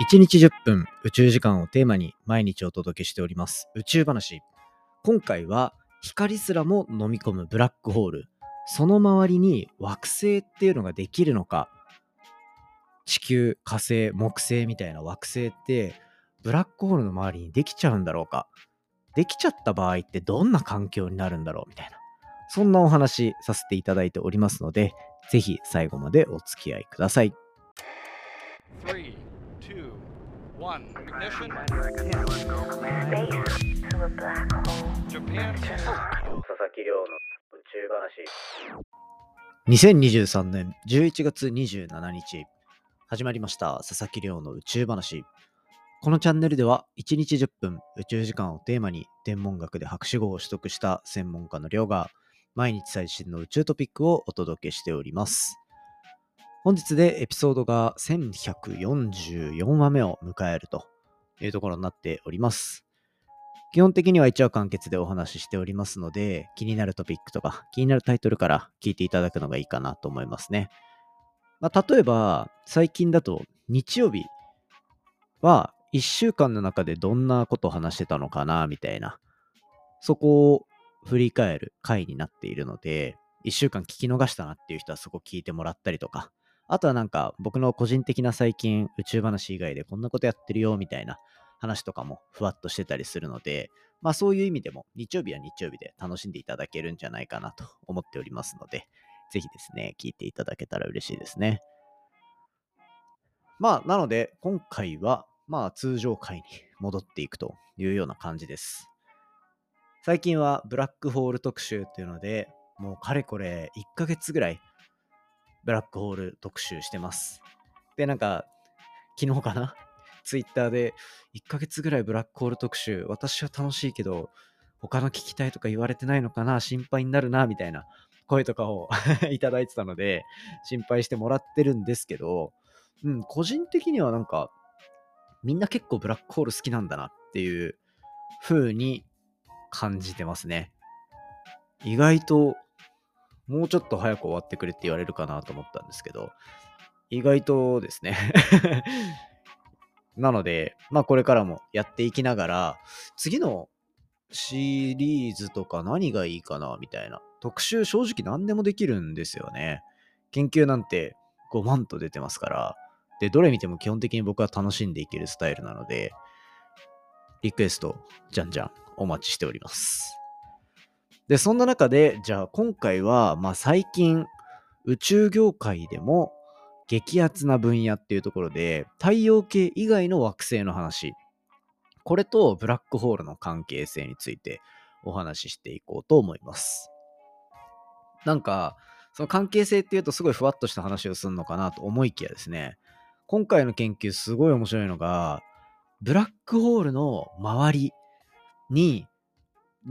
1日10分宇宙時間をテーマに毎日お届けしております宇宙話。今回は光すらも飲み込むブラックホール。その周りに惑星っていうのができるのか。地球、火星、木星みたいな惑星ってブラックホールの周りにできちゃうんだろうか。できちゃった場合ってどんな環境になるんだろうみたいな。そんなお話させていただいておりますので、ぜひ最後までお付き合いください。Three, two, one. Ignition. Japan. 佐々木亮の宇宙話2023年11月27日始まりました佐々木亮の宇宙話このチャンネルでは1日10分宇宙時間をテーマに天文学で博士号を取得した専門家の亮が毎日最新の宇宙トピックをお届けしております本日でエピソードが1144話目を迎えるというところになっております基本的には一話完結でお話ししておりますので、気になるトピックとか気になるタイトルから聞いていただくのがいいかなと思いますね。まあ、例えば、最近だと日曜日は1週間の中でどんなことを話してたのかなみたいな、そこを振り返る回になっているので、1週間聞き逃したなっていう人はそこ聞いてもらったりとか、あとはなんか僕の個人的な最近宇宙話以外でこんなことやってるよみたいな話とかもふわっとしてたりするので、まあそういう意味でも日曜日は日曜日で楽しんでいただけるんじゃないかなと思っておりますので、ぜひですね、聞いていただけたら嬉しいですね。まあなので今回はまあ通常回に戻っていくというような感じです。最近はブラックホール特集っていうので、もうかれこれ1ヶ月ぐらいブラックホール特集してます。で、なんか昨日かな？ツイッターで1ヶ月ぐらいブラックホール特集、私は楽しいけど、他の聞きたいとか言われてないのかな、心配になるな、みたいな声とかを いただいてたので、心配してもらってるんですけど、うん、個人的にはなんか、みんな結構ブラックホール好きなんだなっていう風に感じてますね。意外と、もうちょっと早く終わってくれって言われるかなと思ったんですけど、意外とですね なので、まあこれからもやっていきながら、次のシリーズとか何がいいかなみたいな。特集正直何でもできるんですよね。研究なんて5万と出てますから。で、どれ見ても基本的に僕は楽しんでいけるスタイルなので、リクエスト、じゃんじゃんお待ちしております。で、そんな中で、じゃあ今回は、まあ最近、宇宙業界でも激アツな分野っていうところで、太陽系以外の惑星の話、これとブラックホールの関係性についてお話ししていこうと思います。なんか、その関係性っていうとすごいふわっとした話をするのかなと思いきやですね、今回の研究すごい面白いのが、ブラックホールの周りに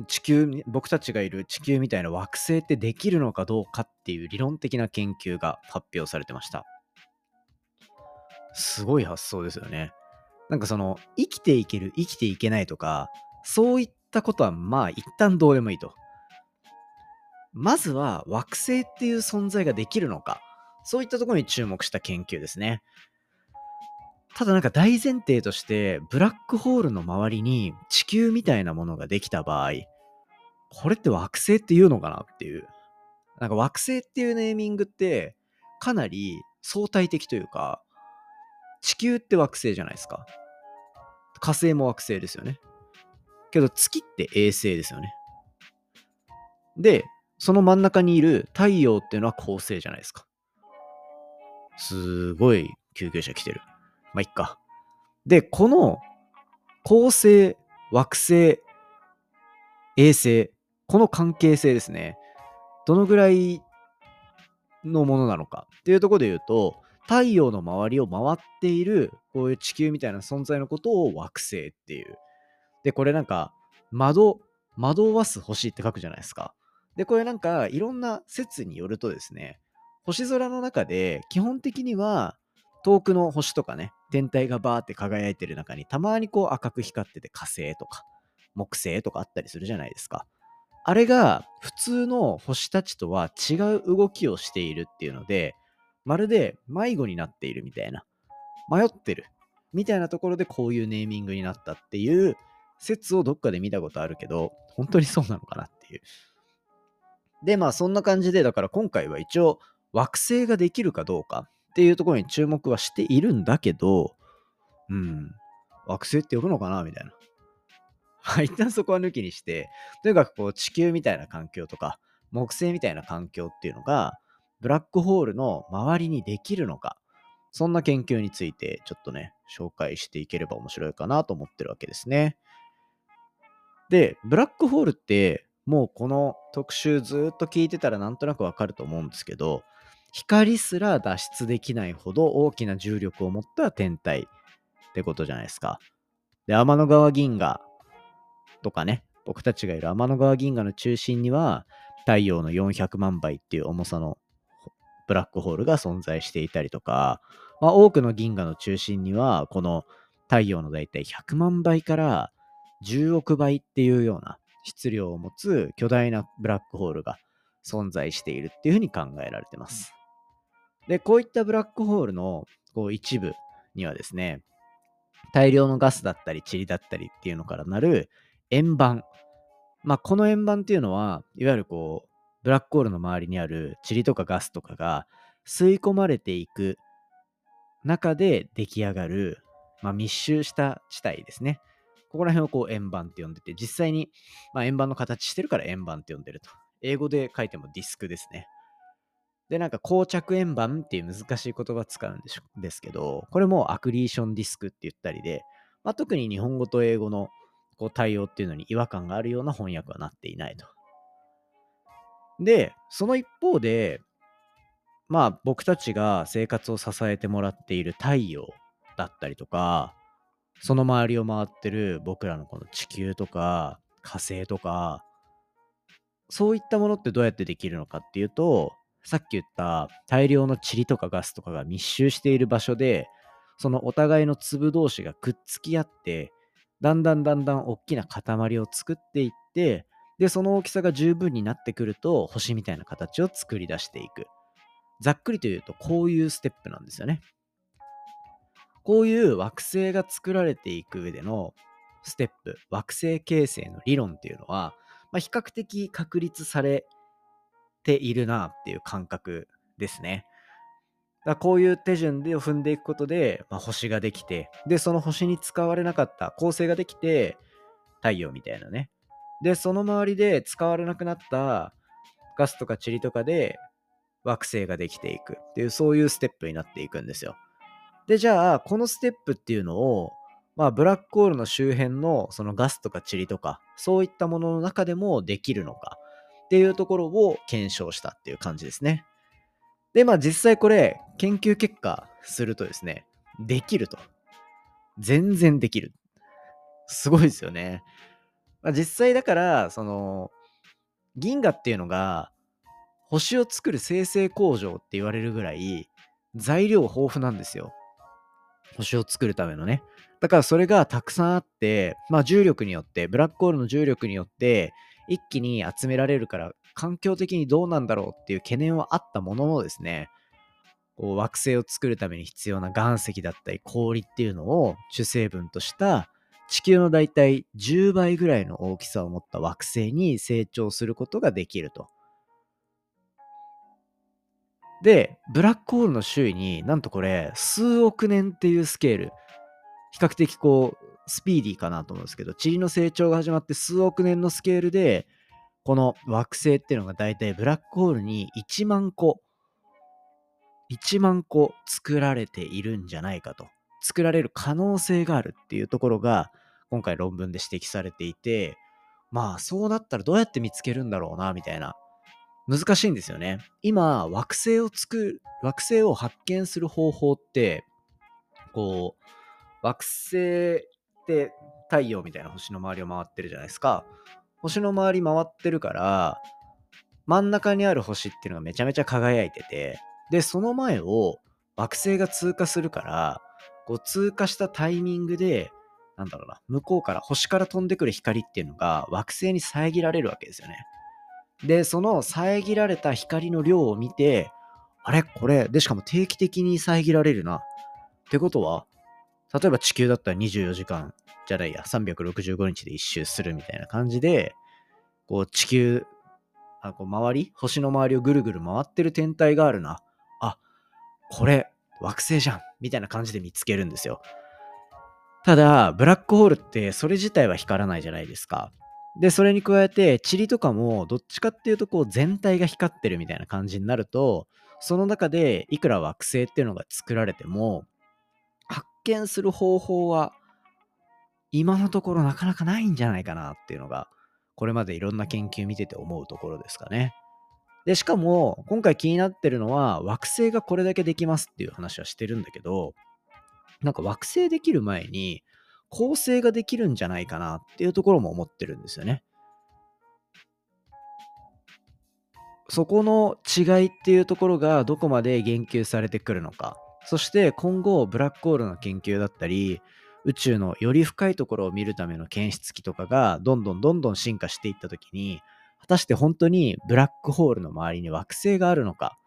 地球、僕たちがいる地球みたいな惑星ってできるのかどうかっていう理論的な研究が発表されてました。すごい発想ですよね。なんかその、生きていける、生きていけないとか、そういったことはまあ一旦どうでもいいと。まずは惑星っていう存在ができるのか、そういったところに注目した研究ですね。ただなんか大前提として、ブラックホールの周りに地球みたいなものができた場合、これって惑星っていうのかなっていう。なんか惑星っていうネーミングってかなり相対的というか、地球って惑星じゃないですか。火星も惑星ですよね。けど月って衛星ですよね。で、その真ん中にいる太陽っていうのは恒星じゃないですか。すごい救急車来てる。まあ、いっか。で、この恒星、惑星、衛星、この関係性ですね。どのぐらいのものなのかっていうところで言うと、太陽の周りを回っている、こういう地球みたいな存在のことを惑星っていう。で、これなんか、窓、惑わす星って書くじゃないですか。で、これなんか、いろんな説によるとですね、星空の中で、基本的には、遠くの星とかね、天体がバーって輝いてる中に、たまにこう赤く光ってて火星とか、木星とかあったりするじゃないですか。あれが普通の星たちとは違う動きをしているっていうので、まるで迷子になっているみたいな。迷ってる。みたいなところでこういうネーミングになったっていう説をどっかで見たことあるけど、本当にそうなのかなっていう。で、まあそんな感じで、だから今回は一応惑星ができるかどうかっていうところに注目はしているんだけど、うん、惑星って呼ぶのかなみたいな。一旦そこは抜きにして、とにかくこう地球みたいな環境とか、木星みたいな環境っていうのが、ブラックホールの周りにできるのか、そんな研究についてちょっとね、紹介していければ面白いかなと思ってるわけですね。で、ブラックホールって、もうこの特集ずっと聞いてたらなんとなくわかると思うんですけど、光すら脱出できないほど大きな重力を持った天体ってことじゃないですか。で、天の川銀河とかね、僕たちがいる天の川銀河の中心には、太陽の400万倍っていう重さのブラックホールが存在していたりとか、まあ、多くの銀河の中心には、この太陽の大体100万倍から10億倍っていうような質量を持つ巨大なブラックホールが存在しているっていうふうに考えられてます。で、こういったブラックホールのこう一部にはですね、大量のガスだったり塵だったりっていうのからなる円盤。まあ、この円盤っていうのは、いわゆるこう、ブラックホールの周りにある塵とかガスとかが吸い込まれていく中で出来上がる、まあ、密集した地帯ですね。ここら辺をこう円盤って呼んでて、実際に、まあ、円盤の形してるから円盤って呼んでると。英語で書いてもディスクですね。で、なんか膠着円盤っていう難しい言葉使うんですけど、これもアクリーションディスクって言ったりで、まあ、特に日本語と英語のこう対応っていうのに違和感があるような翻訳はなっていないと。で、その一方で、まあ僕たちが生活を支えてもらっている太陽だったりとか、その周りを回ってる僕らのこの地球とか火星とか、そういったものってどうやってできるのかっていうと、さっき言った大量の塵とかガスとかが密集している場所で、そのお互いの粒同士がくっつき合って、だんだんだんだん大きな塊を作っていって、で、その大きさが十分になってくると、星みたいな形を作り出していく。ざっくりと言うと、こういうステップなんですよね。こういう惑星が作られていく上でのステップ、惑星形成の理論っていうのは、まあ、比較的確立されているなっていう感覚ですね。だこういう手順で踏んでいくことで、まあ、星ができて、で、その星に使われなかった恒星ができて、太陽みたいなね、で、その周りで使われなくなったガスとか塵とかで惑星ができていくっていう、そういうステップになっていくんですよ。で、じゃあ、このステップっていうのを、まあ、ブラックホールの周辺のそのガスとか塵とか、そういったものの中でもできるのかっていうところを検証したっていう感じですね。で、まあ実際これ、研究結果するとですね、できると。全然できる。すごいですよね。まあ、実際だから、その、銀河っていうのが、星を作る生成工場って言われるぐらい、材料豊富なんですよ。星を作るためのね。だからそれがたくさんあって、まあ重力によって、ブラックホールの重力によって、一気に集められるから、環境的にどうなんだろうっていう懸念はあったもののですね、こう惑星を作るために必要な岩石だったり氷っていうのを主成分とした地球のだいたい10倍ぐらいの大きさを持った惑星に成長することができると。で、ブラックホールの周囲になんとこれ数億年っていうスケール、比較的こうスピーディーかなと思うんですけど、塵の成長が始まって数億年のスケールで、この惑星っていうのがだいたいブラックホールに1万個、1万個作られているんじゃないかと。作られる可能性があるっていうところが今回論文で指摘されていてまあそうなったらどうやって見つけるんだろうなみたいな難しいんですよね今惑星を作る惑星を発見する方法ってこう惑星って太陽みたいな星の周りを回ってるじゃないですか星の周り回ってるから真ん中にある星っていうのがめちゃめちゃ輝いててでその前を惑星が通過するからこう通過したタイミングで、なんだろうな、向こうから星から飛んでくる光っていうのが惑星に遮られるわけですよね。で、その遮られた光の量を見て、あれ？これ、で、しかも定期的に遮られるな。ってことは、例えば地球だったら24時間じゃないや、365日で一周するみたいな感じで、こう地球、あこう周り、星の周りをぐるぐる回ってる天体があるな。あ、これ惑星じゃんみたいな感じで見つけるんですよ。ただ、ブラックホールってそれ自体は光らないじゃないですか。で、それに加えて、塵とかもどっちかっていうとこう全体が光ってるみたいな感じになると、その中でいくら惑星っていうのが作られても、発見する方法は今のところなかなかないんじゃないかなっていうのが、これまでいろんな研究見てて思うところですかね。で、しかも、今回気になってるのは、惑星がこれだけできますっていう話はしてるんだけど、なんか惑星できる前に、構成ができるんじゃないかなっていうところも思ってるんですよね。そこの違いっていうところがどこまで言及されてくるのか。そして今後、ブラックホールの研究だったり、宇宙のより深いところを見るための検出器とかがどんどんどんどん進化していった時に、果たして本当にブラックホールの周りに惑星があるのか。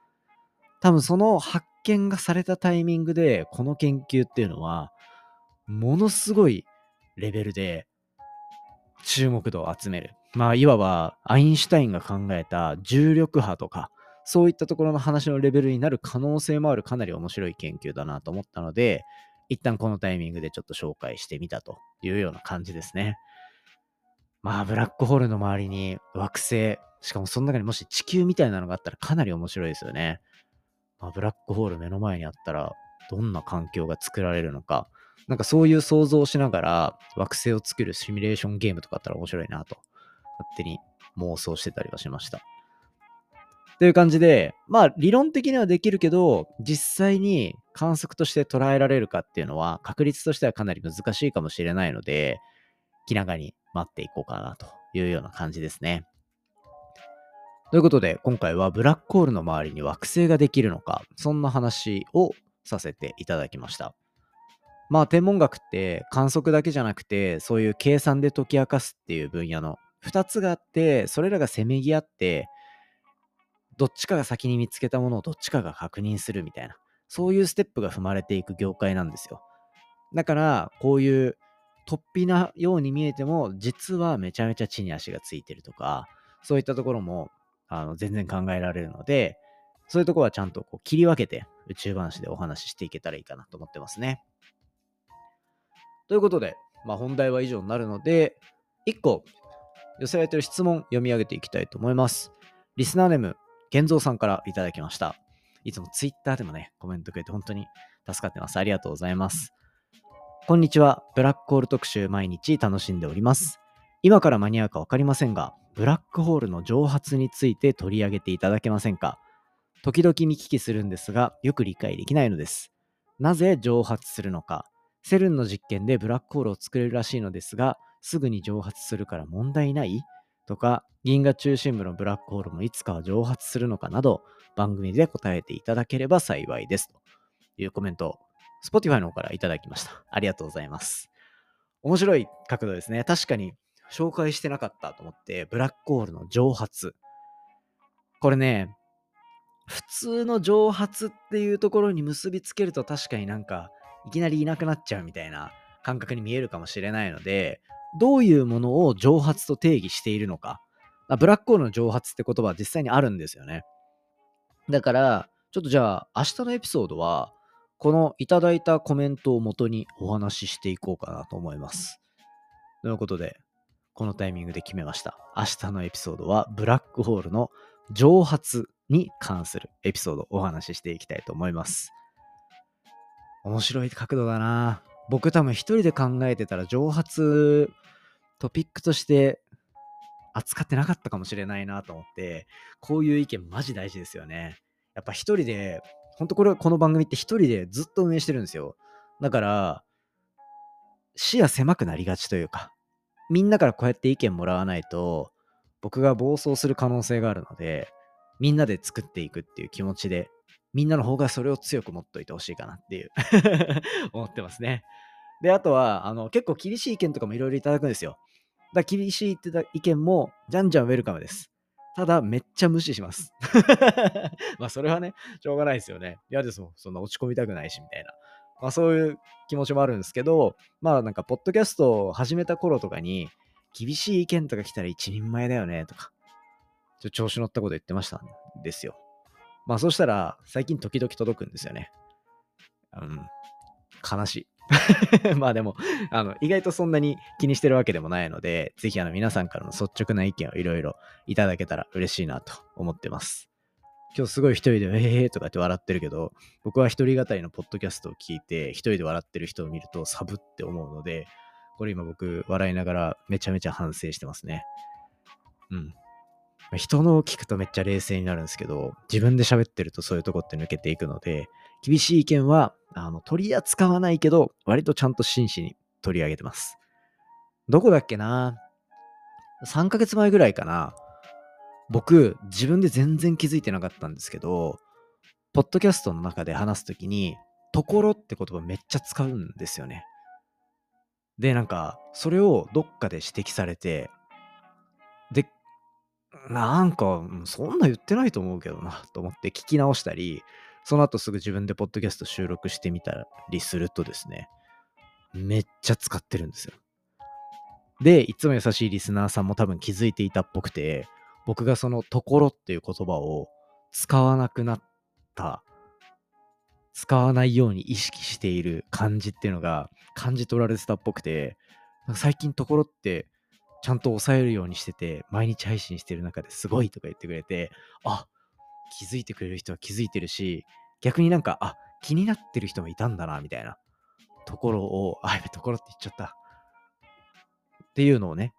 多分その発見がされたタイミングで、この研究っていうのは、ものすごいレベルで注目度を集める。まあ、いわばアインシュタインが考えた重力波とか、そういったところの話のレベルになる可能性もあるかなり面白い研究だなと思ったので、一旦このタイミングでちょっと紹介してみたというような感じですね。まあ、ブラックホールの周りに惑星、しかもその中にもし地球みたいなのがあったらかなり面白いですよね。まあ、ブラックホール目の前にあったら、どんな環境が作られるのか、なんかそういう想像をしながら惑星を作るシミュレーションゲームとかあったら面白いなと、勝手に妄想してたりはしました。という感じで、まあ理論的にはできるけど、実際に観測として捉えられるかっていうのは確率としてはかなり難しいかもしれないので、気長に待っていこうかなというような感じですね。ということで、今回はブラックホールの周りに惑星ができるのか、そんな話をさせていただきました。まあ天文学って観測だけじゃなくて、そういう計算で解き明かすっていう分野の2つがあって、それらがせめぎ合って、どっちかが先に見つけたものをどっちかが確認するみたいな、そういうステップが踏まれていく業界なんですよ。だから、こういう突飛なように見えても、実はめちゃめちゃ地に足がついてるとか、そういったところもあの全然考えられるので、そういうところはちゃんとこう切り分けて宇宙話でお話ししていけたらいいかなと思ってますね。ということで、まあ、本題は以上になるので、1個寄せられてる質問読み上げていきたいと思います。リスナーネーム、健三さんからいただきました。いつもツイッターでもね、コメントくれて本当に助かってます。ありがとうございます。こんにちは。ブラックホール特集毎日楽しんでおります。今から間に合うか分かりませんが、ブラックホールの蒸発について取り上げていただけませんか？時々見聞きするんですが、よく理解できないのです。なぜ蒸発するのか、セルンの実験でブラックホールを作れるらしいのですが、すぐに蒸発するから問題ない？とか、銀河中心部のブラックホールもいつかは蒸発するのかなど、番組で答えていただければ幸いです。というコメントを Spotify の方からいただきました。ありがとうございます。面白い角度ですね。確かに紹介してなかったと思って、ブラックホールの蒸発。これね、普通の蒸発っていうところに結びつけると確かになんかいきなりいなくなっちゃうみたいな感覚に見えるかもしれないので、どういうものを蒸発と定義しているのか。ブラックホールの蒸発って言葉は実際にあるんですよね。だから、ちょっとじゃあ、明日のエピソードは、このいただいたコメントをもとにお話ししていこうかなと思います。ということで、このタイミングで決めました。明日のエピソードは、ブラックホールの蒸発に関するエピソードをお話ししていきたいと思います。面白い角度だな。僕多分一人で考えてたら蒸発トピックとして扱ってなかったかもしれないなと思って、こういう意見マジ大事ですよね。やっぱ一人で、ほんとこれ、この番組って一人でずっと運営してるんですよ。だから、視野狭くなりがちというか、みんなからこうやって意見もらわないと、僕が暴走する可能性があるので、みんなで作っていくっていう気持ちでみんなの方がそれを強く持っといてほしいかなっていう 思ってますね。で、あとは、あの、結構厳しい意見とかもいろいろいただくんですよ。だ厳しいってた意見も、じゃんじゃんウェルカムです。ただ、めっちゃ無視します。まあ、それはね、しょうがないですよね。嫌ですもん。そんな落ち込みたくないし、みたいな。まあそういう気持ちもあるんですけど、まあなんか、ポッドキャストを始めた頃とかに、厳しい意見とか来たら一人前だよね、とか、ちょ調子乗ったこと言ってましたんですよ。まあそしたら、最近時々届くんですよね。うん。悲しい。まあでも、あの、意外とそんなに気にしてるわけでもないので、ぜひあの皆さんからの率直な意見をいろいろいただけたら嬉しいなと思ってます。今日すごい一人で、えーとかって笑ってるけど、僕は一人語りのポッドキャストを聞いて、一人で笑ってる人を見るとサブって思うので、これ今僕笑いながらめちゃめちゃ反省してますね。うん。人のを聞くとめっちゃ冷静になるんですけど、自分で喋ってるとそういうとこって抜けていくので、厳しい意見はあの取り扱わないけど、割とちゃんと真摯に取り上げてます。どこだっけな ?3 ヶ月前ぐらいかな僕、自分で全然気づいてなかったんですけど、ポッドキャストの中で話すときに、ところって言葉めっちゃ使うんですよね。で、なんか、それをどっかで指摘されて、なんか、そんな言ってないと思うけどな、と思って聞き直したり、その後すぐ自分でポッドキャスト収録してみたりするとですね、めっちゃ使ってるんですよ。で、いつも優しいリスナーさんも多分気づいていたっぽくて、僕がそのところっていう言葉を使わなくなった、使わないように意識している感じっていうのが感じ取られてたっぽくて、最近ところってちゃんと抑えるようにしてて、毎日配信してる中ですごいとか言ってくれて、あ、気づいてくれる人は気づいてるし、逆になんか、あ、気になってる人もいたんだな、みたいなところを、あ、やべ、ところって言っちゃった。っていうのをね、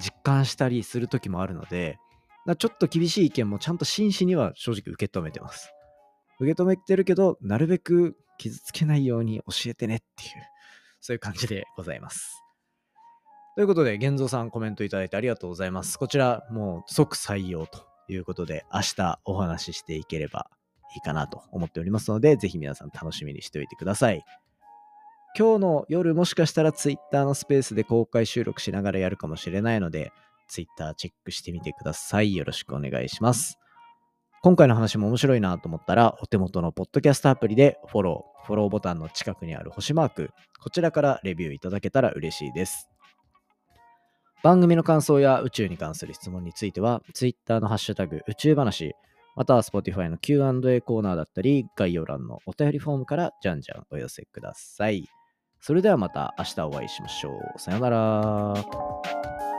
実感したりする時もあるので、ちょっと厳しい意見もちゃんと真摯には正直受け止めてます。受け止めてるけど、なるべく傷つけないように教えてねっていう、そういう感じでございます。ということで、玄三さんコメントいただいてありがとうございます。こちら、もう即採用ということで、明日お話ししていければいいかなと思っておりますので、ぜひ皆さん楽しみにしておいてください。今日の夜もしかしたら Twitter のスペースで公開収録しながらやるかもしれないので、Twitter チェックしてみてください。よろしくお願いします。今回の話も面白いなと思ったら、お手元のポッドキャストアプリでフォロー、フォローボタンの近くにある星マーク、こちらからレビューいただけたら嬉しいです。番組の感想や宇宙に関する質問については、Twitter のハッシュタグ宇宙話、または Spotify の Q&A コーナーだったり、概要欄のお便りフォームからじゃんじゃんお寄せください。それではまた明日お会いしましょう。さよなら。